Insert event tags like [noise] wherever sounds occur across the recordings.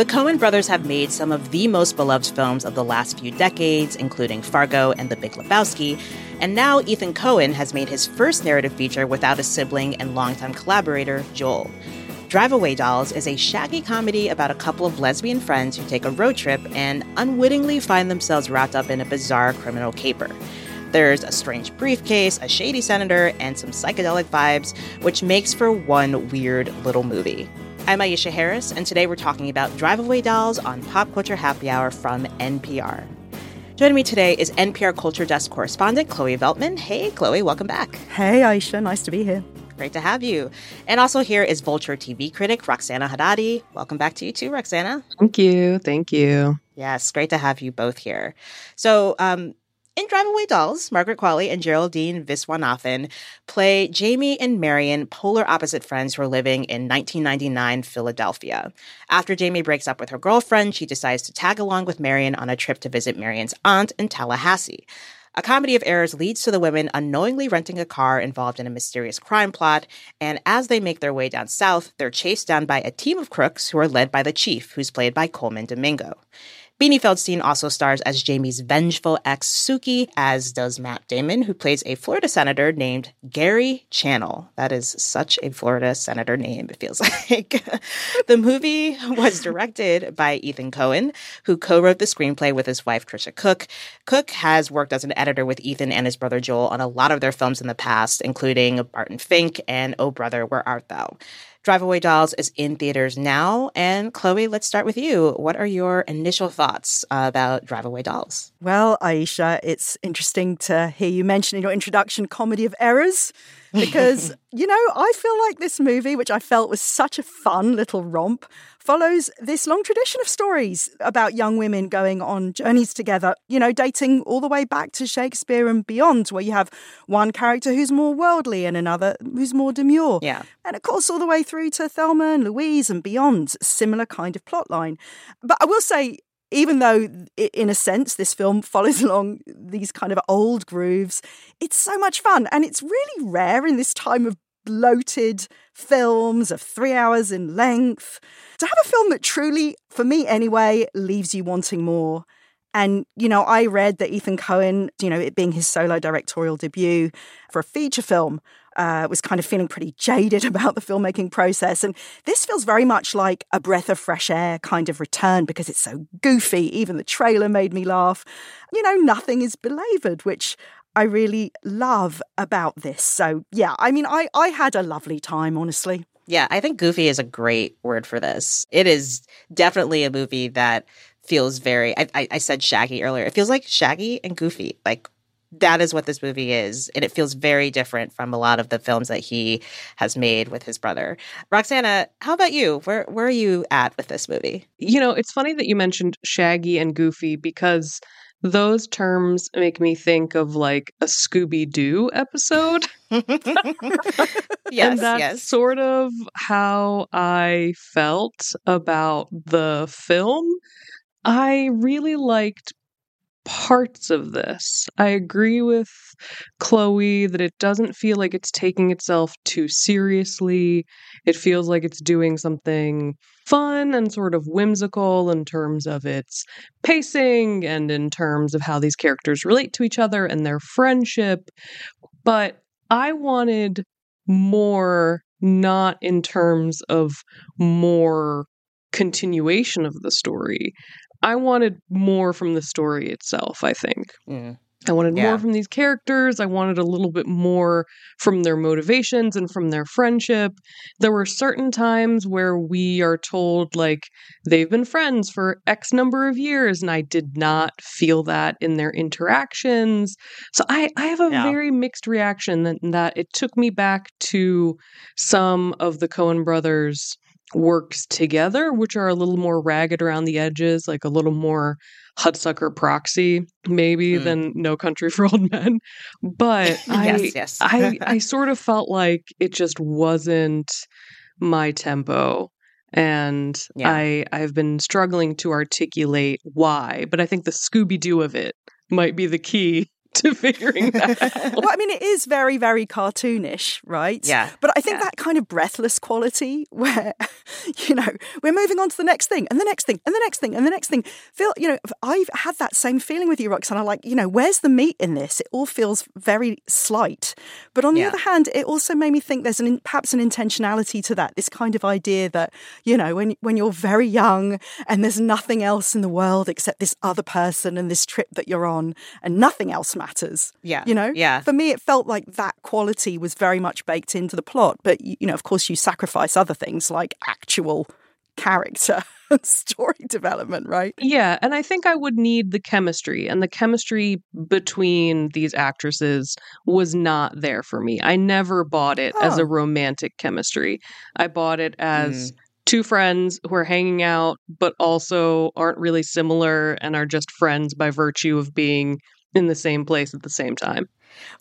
The Coen brothers have made some of the most beloved films of the last few decades, including Fargo and The Big Lebowski. And now Ethan Coen has made his first narrative feature without a sibling and longtime collaborator, Joel. Drive Away Dolls is a shaggy comedy about a couple of lesbian friends who take a road trip and unwittingly find themselves wrapped up in a bizarre criminal caper. There's a strange briefcase, a shady senator, and some psychedelic vibes, which makes for one weird little movie. I'm Aisha Harris, and today we're talking about driveaway Dolls on Pop Culture Happy Hour from NPR. Joining me today is NPR Culture Desk correspondent Chloe Veltman. Hey, Chloe, welcome back. Hey, Aisha, nice to be here. Great to have you. And also here is Vulture TV critic Roxana Hadadi. Welcome back to you too, Roxana. Thank you. Thank you. Yes, great to have you both here. So, um, in Drive Away Dolls, Margaret Qualley and Geraldine Viswanathan play Jamie and Marion, polar opposite friends who are living in 1999 Philadelphia. After Jamie breaks up with her girlfriend, she decides to tag along with Marion on a trip to visit Marion's aunt in Tallahassee. A comedy of errors leads to the women unknowingly renting a car involved in a mysterious crime plot, and as they make their way down south, they're chased down by a team of crooks who are led by the chief, who's played by Colman Domingo. Beanie Feldstein also stars as Jamie's vengeful ex Suki, as does Matt Damon, who plays a Florida senator named Gary Channel. That is such a Florida senator name, it feels [laughs] like. the movie was directed by Ethan Coen, who co wrote the screenplay with his wife, Tricia Cooke. Cooke has worked as an editor with Ethan and his brother Joel on a lot of their films in the past, including Barton Fink and Oh Brother, Where Art Thou? Drive Away Dolls is in theaters now. And Chloe, let's start with you. What are your initial thoughts uh, about Drive Away Dolls? Well, Aisha, it's interesting to hear you mention in your introduction comedy of errors because, [laughs] you know, I feel like this movie, which I felt was such a fun little romp, follows this long tradition of stories about young women going on journeys together, you know, dating all the way back to Shakespeare and beyond, where you have one character who's more worldly and another who's more demure. Yeah. And of course, all the way through to Thelma and Louise and beyond, similar kind of plotline. But I will say, even though in a sense this film [laughs] follows along these kind of old grooves it's so much fun. And it's really rare in this time of bloated films of three hours in length to have a film that truly for me anyway leaves you wanting more and you know i read that ethan Coen, you know it being his solo directorial debut for a feature film uh, was kind of feeling pretty [laughs] jaded about the filmmaking process. And this feels very much like a breath of fresh air kind of return because it's so goofy. Even the trailer made me laugh. You know, nothing is belabored, which I really love about this. So, yeah, I mean, I, I had a lovely time, honestly. Yeah, I think goofy is a great word for this. It is definitely a movie that feels very, I, I, I said shaggy earlier. It feels like shaggy and goofy, like that is what this movie is. And it feels very different from a lot of the films that he has made with his brother. Roxana, how about you? Where where are you at with this movie? You know, it's funny that you mentioned Shaggy and Goofy because those terms make me think of like a Scooby Doo episode. [laughs] [laughs] yes, and that's yes. sort of how I felt about the film. I really liked parts of this. I agree with Chloe that it doesn't feel like it's taking itself too seriously. It feels like it's doing something fun and sort of whimsical in terms of its pacing and in terms of how these characters relate to each other and their friendship. But I wanted more, not in terms of more continuation of the story. I wanted more from the story itself, I think. Mm. I wanted Yeah. more from these characters. I wanted a little bit more from their motivations and from their friendship. There were certain times where we are told, like, they've been friends for X number of years, and I did not feel that in their interactions. So I, I have a Yeah. very mixed reaction that, that it took me back to some of the Coen brothers works together, which are a little more ragged around the edges, like a little more Hudsucker proxy, maybe, Mm. than No Country for Old Men. But [laughs] I, yes, yes. I, [laughs] I sort of felt like it just wasn't my tempo. And Yeah. I, I've been struggling to articulate why, but I think the Scooby Doo of it might be the key to figuring that [laughs] out. well, I mean, it is very, very cartoonish, right? Yeah, But I think yeah. that kind of breathless quality where, [laughs] you know, we're moving on to the next thing and the next thing and the next thing and the next thing. Feel, you know, I've had that same feeling with you, Roxana. Like, you know, where's the meat in this? It all feels very slight. But on the Yeah. other hand, it also made me think there's an perhaps an intentionality to that. This kind of idea that, you know, when when you're very young and there's nothing else in the world except this other person and this trip that you're on, and nothing else matters. Yeah, You know, yeah, for me, it felt like that quality was very much baked into the plot. But, you know, of course, you sacrifice other things like actual character [laughs] and story development, right? Yeah, and I think I would need the chemistry, and the chemistry between these actresses was not there for me. I never bought it as a Oh. romantic chemistry. I bought it as mm. two friends who are hanging out, but also aren't really similar and are just friends by virtue of being in the same place at the same time.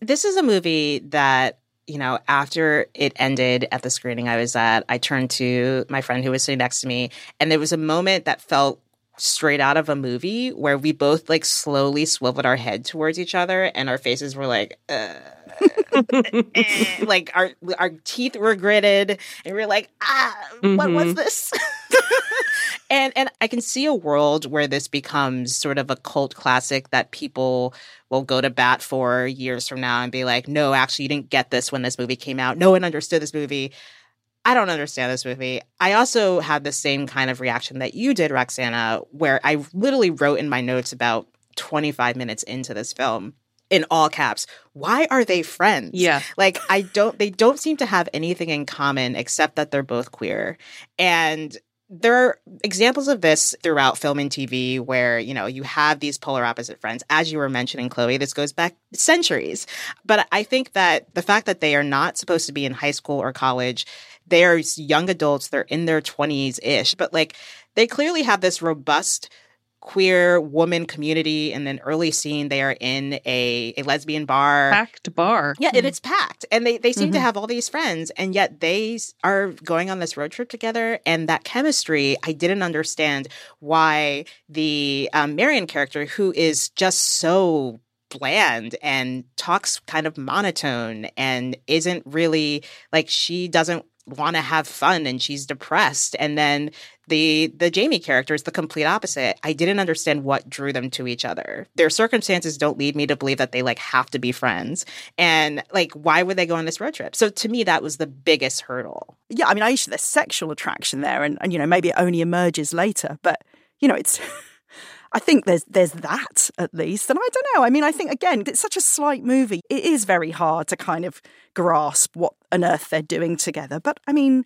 This is a movie that, you know, after it ended at the screening I was at, I turned to my friend who was sitting next to me, and there was a moment that felt straight out of a movie where we both like slowly swiveled our head towards each other and our faces were like uh, [laughs] eh, like our our teeth were gritted and we were like ah what was Mhm. this [laughs] [laughs] and and I can see a world where this becomes sort of a cult classic that people will go to bat for years from now and be like, no, actually, you didn't get this when this movie came out. No one understood this movie. I don't understand this movie. I also had the same kind of reaction that you did, Roxana, where I literally wrote in my notes about 25 minutes into this film in all caps, why are they friends? Yeah. Like I don't they don't seem to have anything in common except that they're both queer. And there are examples of this throughout film and TV where, you know, you have these polar opposite friends. As you were mentioning, Chloe, this goes back centuries. But I think that the fact that they are not supposed to be in high school or college, they are young adults, they're in their 20s ish, but like they clearly have this robust queer woman community and an early scene they are in a, a lesbian bar Packed bar. yeah, and it's packed, and they they seem to Mhm. have all these friends, and yet they are going on this road trip together. And that chemistry, I didn't understand why the um, Marion character, who is just so bland and talks kind of monotone and isn't really like she doesn't want to have fun and she's depressed and then the the Jamie character is the complete opposite. I didn't understand what drew them to each other. Their circumstances don't lead me to believe that they like have to be friends. And like why would they go on this road trip? So to me that was the biggest hurdle. Yeah, I mean, I there's sexual attraction there, and, and you know maybe it only emerges later, but you know it's. [laughs] I think there's there's that at least, and I don't know. I mean, I think again, it's such a slight movie. It is very hard to kind of grasp what on earth they're doing together. But I mean,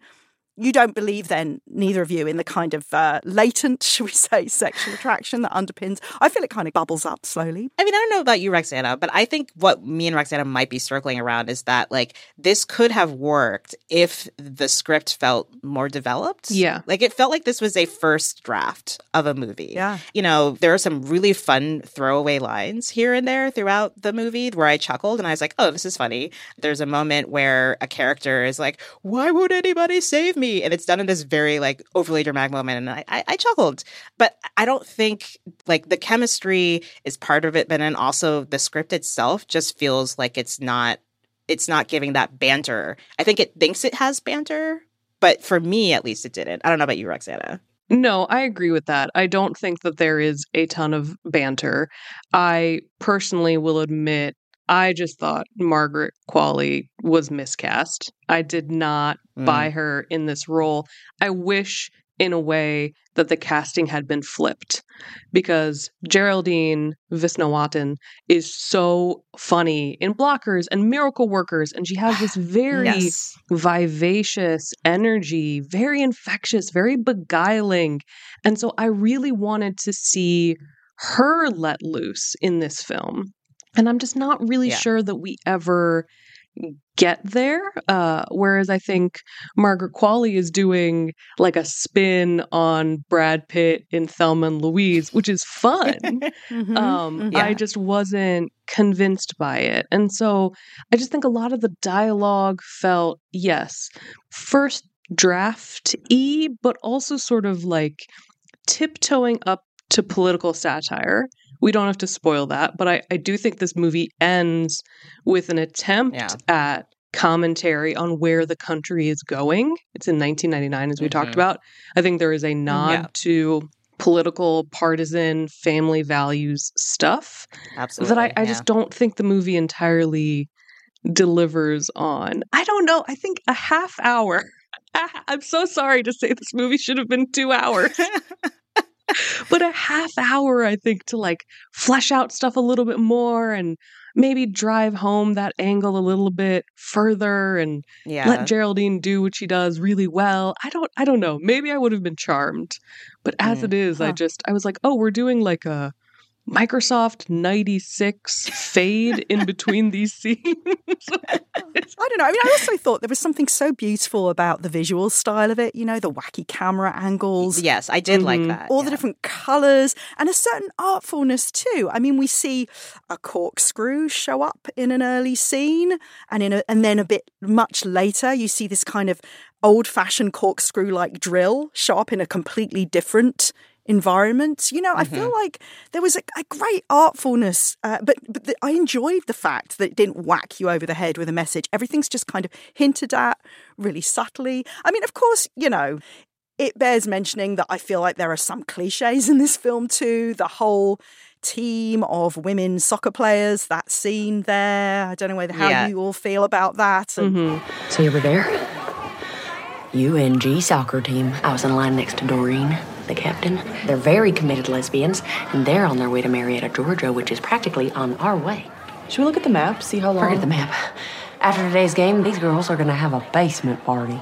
you don't believe then, neither of you, in the kind of uh, latent, [laughs] shall we say, sexual attraction that underpins. I feel it kind of bubbles up slowly. I mean, I don't know about you, Roxana, but I think what me and Roxana might be circling around is that like this could have worked if the script felt more developed. Yeah. Like it felt like this was a first draft of a movie. Yeah. You know, there are some really fun throwaway lines here and there throughout the movie where I chuckled and I was like, oh, this is funny. There's a moment where a character is like, why would anybody save me? And it's done in this very like overly dramatic moment. And I, I, I chuckled. But I don't think like the chemistry is part of it, but then also the script itself just feels like it's not it's not giving that banter. I think it thinks it has banter, but for me at least it didn't. I don't know about you, Roxana. No, I agree with that. I don't think that there is a ton of banter. I personally will admit I just thought Margaret Qualley was miscast. I did not Mm. buy her in this role. I wish in a way that the casting had been flipped because Geraldine Viswanathan is so funny in Blockers and Miracle Workers and she has this [sighs] very Yes. vivacious energy, very infectious, very beguiling. And so I really wanted to see her let loose in this film. And I'm just not really Yeah. sure that we ever get there. Uh, whereas I think Margaret Qualley is doing like a spin on Brad Pitt in Thelma and Louise, which is fun. [laughs] Mhm, um, mhm. I just wasn't convinced by it. And so I just think a lot of the dialogue felt, yes, first draft y, but also sort of like tiptoeing up to political satire. We don't have to spoil that, but I, I do think this movie ends with an attempt Yeah. at commentary on where the country is going. It's in 1999, as we talked Mhm. about. I think there is a nod Yeah. to political, partisan, family values stuff Absolutely. that I, I yeah. just don't think the movie entirely delivers on. I don't know. I think a half hour. [laughs] I'm so sorry to say this movie should have been two hours, [laughs] but a half hour, I think, to like flesh out stuff a little bit more and maybe drive home that angle a little bit further and yeah. let Geraldine do what she does really well. I don't I don't know. Maybe I would have been charmed. But as Mm, it is, I just I was like, "Oh, we're doing like a Microsoft 96 fade in between these scenes." [laughs] [laughs] I don't know. I mean, I also thought there was something so beautiful about the visual style of it. You know, the wacky camera angles, yes, I did like Mhm. that. all the different colors, and a certain artfulness too. I mean, we see a corkscrew show up in an early scene, and in a, and then a bit much later, you see this kind of old-fashioned corkscrew-like drill show up in a completely different environment. You know, I feel like there was a, a great artfulness, uh, but but the, I enjoyed the fact that it didn't whack you over the head with a message. Everything's just kind of hinted at really subtly. I mean, of course, you know, it bears mentioning that I feel like there are some cliches in this film too. The whole team of women soccer players, that scene there. I don't know whether how Yeah. you all feel about that. And Mhm. So you were there? UNG soccer team. I was in line next to Doreen, the captain. They're very committed lesbians, and they're on their way to Marietta, Georgia, which is practically on our way. Should we look at the map, see how long? Forget the map. After today's game, these girls are gonna have a basement party.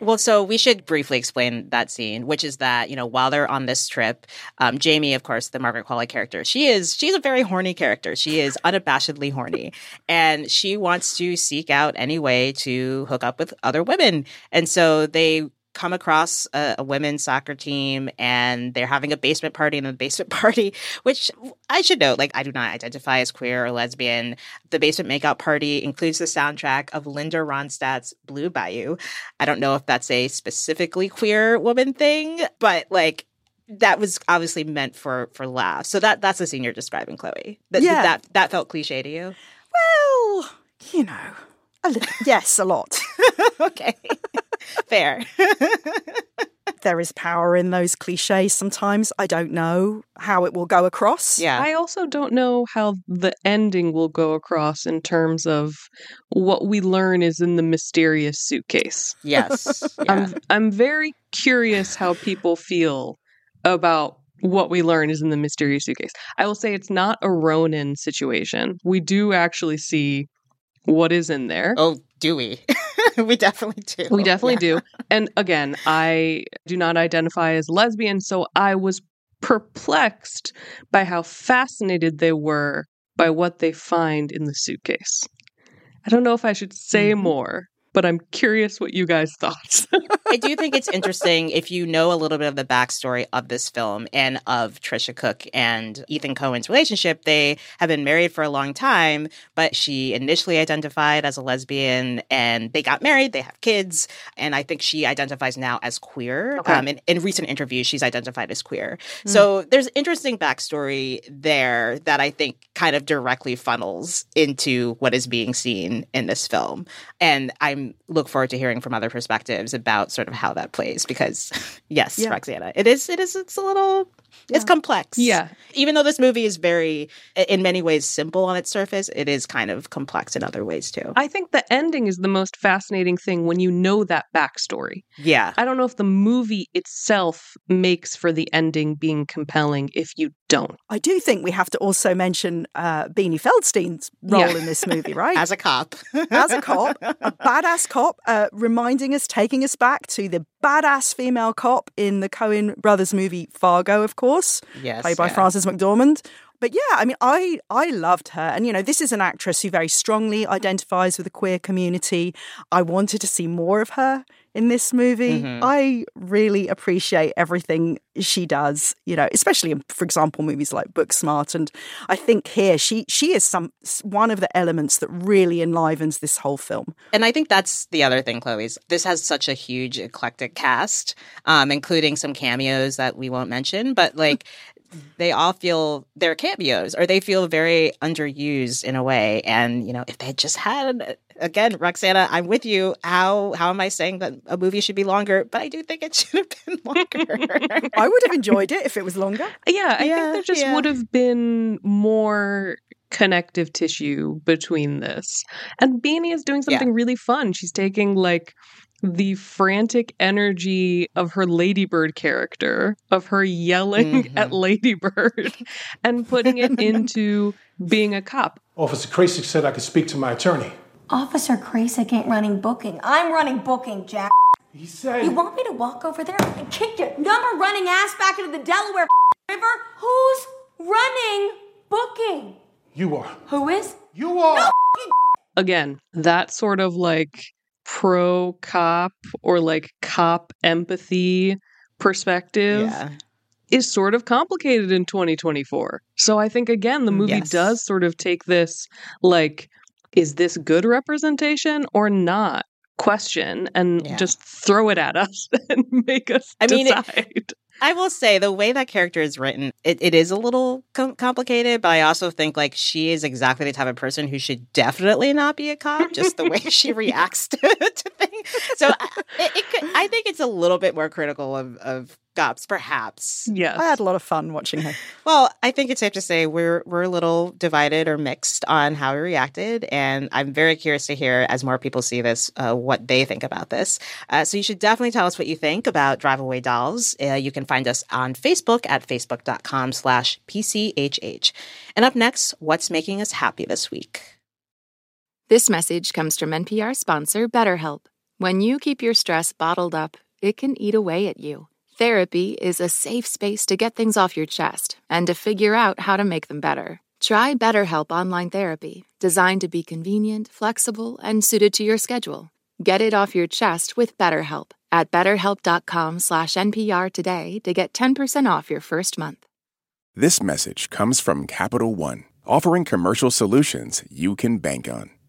Well, so we should briefly explain that scene, which is that you know while they're on this trip, um, Jamie, of course, the Margaret Qualley character, she is she's a very horny character. She is [laughs] unabashedly horny, and she wants to seek out any way to hook up with other women. And so they come across a, a women's soccer team, and they're having a basement party. And the basement [laughs] party, which I should note, like I do not identify as queer or lesbian. The basement makeout party includes the soundtrack of Linda Ronstadt's Blue Bayou. I don't know if that's a specifically queer woman thing, but like that was obviously meant for for laughs. So that that's the scene you're describing, Chloe. That Yeah. that that felt cliche to you. well, you know, a little, yes, a lot. [laughs] okay, [laughs] fair. [laughs] there is power in those cliches sometimes. I don't know how it will go across. yeah, I also don't know how the ending will go across in terms of what we learn is in the mysterious suitcase. yes, [laughs] yeah. I'm I'm very curious how people feel about what we learn is in the mysterious suitcase. I will say it's not a Ronin situation. We do actually see what is in there. Oh, do we? [laughs] [laughs] we definitely do. We definitely Yeah. do. And again, I do not identify as lesbian, so I was perplexed by how fascinated they were by what they find in the suitcase. I don't know if I should say Mhm. more, but I'm curious what you guys thought. [laughs] I do think it's interesting if you know a little bit of the backstory of this film and of Tricia Cooke and Ethan Coen's relationship. They have been married for a long time, but she initially identified as a lesbian and they got married, they have kids, and I think she identifies now as queer. Okay. Um, in, in recent interviews, she's identified as queer. So there's interesting backstory there that I think kind of directly funnels into what is being seen in this film. And I'm look forward to hearing from other perspectives about sort of how that plays because [laughs] yes, Yeah. Roxana, it is it is it's a little it's complex. Yeah. Even though this movie is very in many ways simple on its surface, it is kind of complex in other ways too. I think the ending is the most fascinating thing when you know that backstory. Yeah. I don't know if the movie itself makes for the ending being compelling if you don't. I do think we have to also mention uh, Beanie Feldstein's role Yeah. in this movie, [laughs] right? As a cop. as a cop, [laughs] a badass cop, uh, reminding us, taking us back to the badass female cop in the Coen brothers movie Fargo, of course, yes. played by yeah. Frances McDormand. but yeah, I mean, I I loved her, and you know, this is an actress who very strongly identifies with the queer community. I wanted to see more of her in this movie. Mhm. I really appreciate everything she does. You know, especially in, for example, movies like Booksmart, and I think here she she is some one of the elements that really enlivens this whole film. And I think that's the other thing, Chloe's. This has such a huge eclectic cast, um, including some cameos that we won't mention, but like they all feel they're cameos or they feel very underused in a way. And, you know, if they just had again, Roxana, I'm with you. How how am I saying that a movie should be longer? But I do think it [laughs] should have been longer. I would have enjoyed it if it was longer. Yeah, I Yeah, think there just yeah. would have been more connective tissue between this. And Beanie is doing Yeah. something really fun. She's taking like the frantic energy of her Ladybird character, of her yelling Mhm. [laughs] at Ladybird, [laughs] and putting it into being a cop. Officer Krasik said I could speak to my attorney. Officer Krasik ain't running booking. I'm running booking, Jack. He said. You want me to walk over there and kick your number running ass back into the Delaware [laughs] River? Who's running booking? You are. Who is? You are. Again, that sort of like pro cop or like cop empathy perspective yeah. is sort of complicated in 2024. So I think again the mm, movie Yes. does sort of take this like is this good representation or not question and Yeah. just throw it at us [laughs] and make us I mean, it- decide. I will say the way that character is written, it, it is a little com- complicated, but I also think like she is exactly the type of person who should definitely not be a cop, just the way she [laughs] reacts to, [laughs] to things. So I, it, it could, I think it's a little bit more critical of, of cops, perhaps. yes. I had a lot of fun watching her. [laughs] Well, I think it's safe to say we're we're a little divided or mixed on how we reacted, and I'm very curious to hear as more people see this uh, what they think about this. Uh, so you should definitely tell us what you think about Drive Away Dolls. Uh, you can find us on Facebook at facebook.com/slash pchh. And up next, what's making us happy this week? This message comes from NPR sponsor BetterHelp. When you keep your stress bottled up, it can eat away at you. Therapy is a safe space to get things off your chest and to figure out how to make them better. Try BetterHelp Online Therapy, designed to be convenient, flexible, and suited to your schedule. Get it off your chest with BetterHelp at betterhelp.com slash NPR today to get 10% off your first month. This message comes from Capital One, offering commercial solutions you can bank on.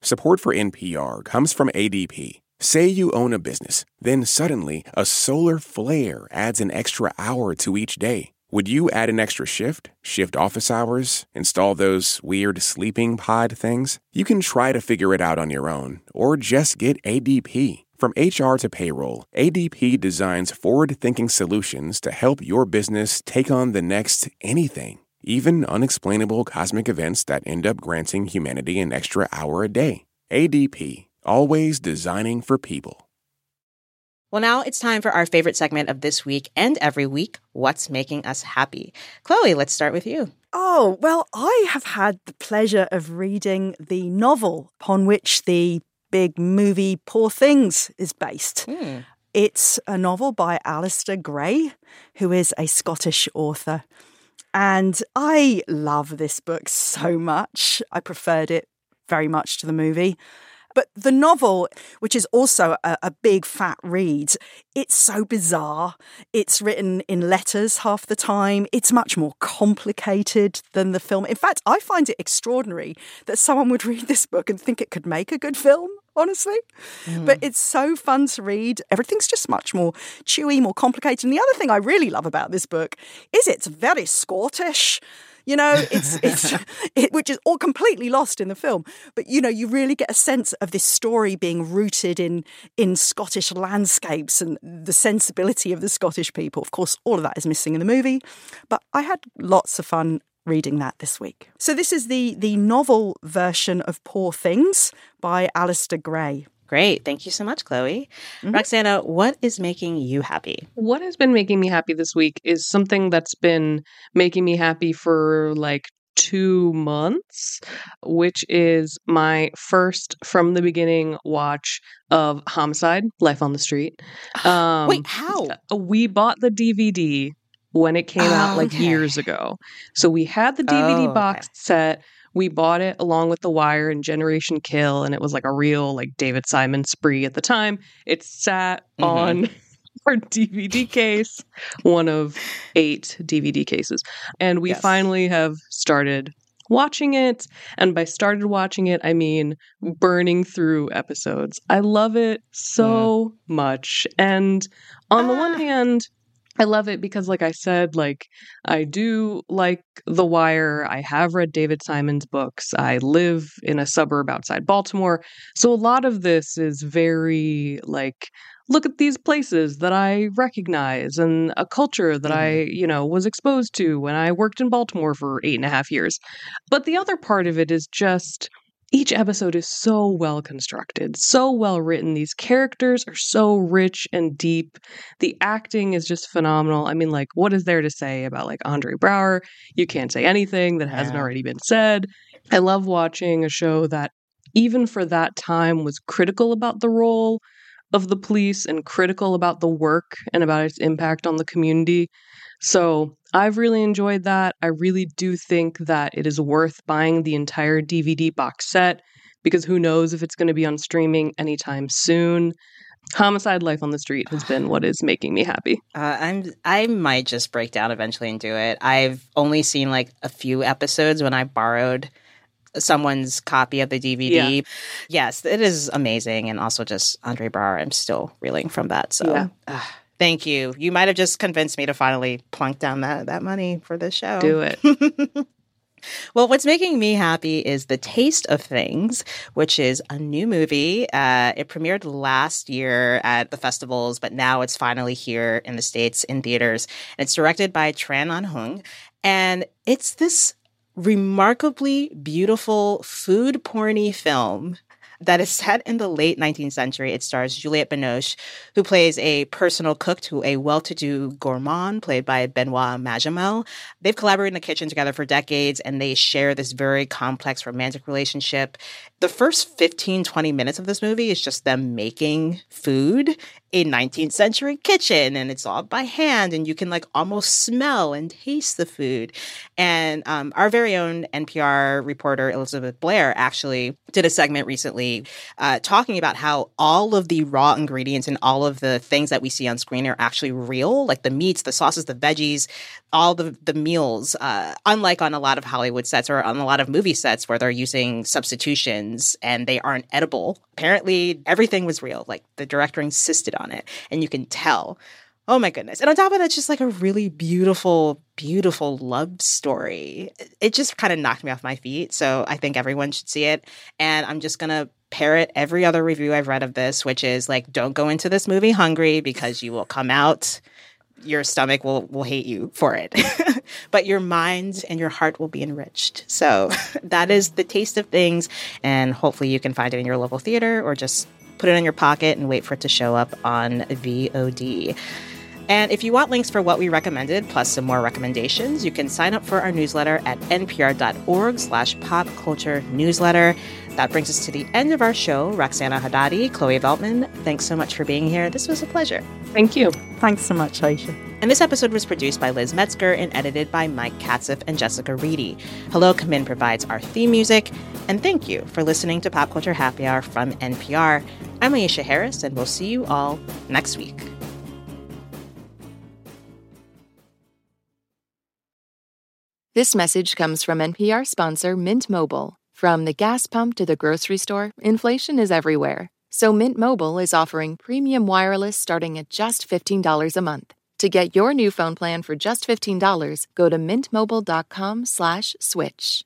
Support for NPR comes from ADP. Say you own a business, then suddenly a solar flare adds an extra hour to each day. Would you add an extra shift, shift office hours, install those weird sleeping pod things? You can try to figure it out on your own, or just get ADP. From HR to payroll, ADP designs forward thinking solutions to help your business take on the next anything, even unexplainable cosmic events that end up granting humanity an extra hour a day. ADP, always designing for people. Well, now it's time for our favorite segment of this week and every week What's Making Us Happy? Chloe, let's start with you. Oh, well, I have had the pleasure of reading the novel upon which the big movie Poor Things is based. Hmm. It's a novel by Alasdair Gray, who is a Scottish author. And I love this book so much. I preferred it very much to the movie. But the novel, which is also a, a, big fat read, it's so bizarre. It's written in letters half the time. It's much more complicated than the film. In fact, I find it extraordinary that someone would read this book and think it could make a good film honestly. But mm. it's so fun to read. Everything's just much more chewy, more complicated. And the other thing I really love about this book is it's very Scottish. You know, it's [laughs] it's it, which is all completely lost in the film. But you know, you really get a sense of this story being rooted in in Scottish landscapes and the sensibility of the Scottish people. Of course, all of that is missing in the movie. But I had lots of fun reading that this week. So this is the the novel version of Poor Things by Alasdair Gray. Great. Thank you so much, Chloe. Roxana, what is making you happy? What has been making me happy this week is something that's been making me happy for like two months, which is my first from the beginning watch of Homicide Life on the Street. [gasps] Um, Wait, how? We bought the DVD when it came out like Okay. years ago. So we had the DVD Oh, okay. box set. We bought it along with The Wire and Generation Kill, and it was like a real like David Simon spree at the time. It sat Mhm. on [laughs] our DVD case, one of eight DVD cases. And we Yes. finally have started watching it. And by started watching it, I mean burning through episodes. I love it so much. And on the one Ah. hand, I love it because, like I said, like I do like The Wire. I have read David Simon's books. I live in a suburb outside Baltimore. So a lot of this is very like, look at these places that I recognize and a culture that I, mm-hmm. you know, was exposed to when I worked in Baltimore for eight and a half years. But the other part of it is just each episode is so well constructed, so well written. These characters are so rich and deep. The acting is just phenomenal. I mean, like, what is there to say about like Andre Braugher? You can't say anything that hasn't Yeah. already been said. I love watching a show that, even for that time, was critical about the role of the police and critical about the work and about its impact on the community. So I've really enjoyed that. I really do think that it is worth buying the entire DVD box set because who knows if it's going to be on streaming anytime soon. Homicide Life on the Street has been what is making me happy. Uh, I'm I might just break down eventually and do it. I've only seen like a few episodes when I borrowed someone's copy of the DVD. Yeah. Yes, it is amazing, and also just Andre Braugher. I'm still reeling from that. So. Yeah. ah, Thank you. You might have just convinced me to finally plunk down that, that money for this show. Do it. [laughs] [laughs] Well, what's making me happy is The Taste of Things, which is a new movie. Uh, it premiered last year at the festivals, but now it's finally here in the States in theaters. And it's directed by Tran Anh Hung. And it's this remarkably beautiful food porny film that is set in the late 19th century. It stars Juliette Binoche, who plays a personal cook to a well-to-do gourmand played by Benoit Magimel. They've collaborated in the kitchen together for decades and they share this very complex romantic relationship. The first 15, 20 minutes of this movie is just them making food in 19th century kitchen and it's all by hand and you can like almost smell and taste the food. And um, our very own NPR reporter Elizabeth Blair actually did a segment recently uh, talking about how all of the raw ingredients and all of the things that we see on screen are actually real, like the meats, the sauces, the veggies, all the the meals. Uh, unlike on a lot of Hollywood sets or on a lot of movie sets where they're using substitutions and they aren't edible. Apparently, everything was real. Like the director insisted on it, and you can tell. Oh my goodness. And on top of that, it's just like a really beautiful, beautiful love story. It just kind of knocked me off my feet. So I think everyone should see it. And I'm just going to parrot every other review I've read of this, which is like, don't go into this movie hungry because you will come out. Your stomach will, will hate you for it, [laughs] but your mind and your heart will be enriched. So [laughs] that is the taste of things. And hopefully you can find it in your local theater or just put it in your pocket and wait for it to show up on VOD. And if you want links for what we recommended, plus some more recommendations, you can sign up for our newsletter at npr.org slash pop culture newsletter. That brings us to the end of our show. Roxana Hadadi, Chloe Veltman, thanks so much for being here. This was a pleasure. Thank you. Thanks so much, Aisha. And this episode was produced by Liz Metzger and edited by Mike Katzif and Jessica Reedy. Hello Come In provides our theme music. And thank you for listening to Pop Culture Happy Hour from NPR. I'm Aisha Harris, and we'll see you all next week. This message comes from NPR sponsor Mint Mobile. From the gas pump to the grocery store, inflation is everywhere. So Mint Mobile is offering premium wireless starting at just $15 a month. To get your new phone plan for just $15, go to mintmobile.com slash switch.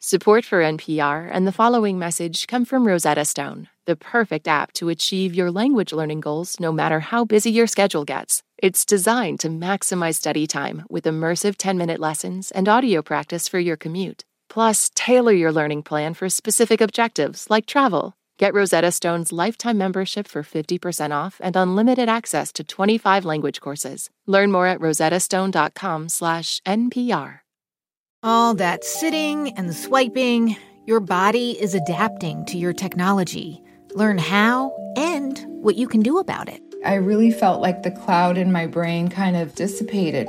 Support for NPR and the following message come from Rosetta Stone, the perfect app to achieve your language learning goals no matter how busy your schedule gets. It's designed to maximize study time with immersive 10-minute lessons and audio practice for your commute. Plus, tailor your learning plan for specific objectives like travel. Get Rosetta Stone's lifetime membership for 50% off and unlimited access to 25 language courses. Learn more at rosettastone.com/npr. All that sitting and swiping, your body is adapting to your technology. Learn how and what you can do about it. I really felt like the cloud in my brain kind of dissipated.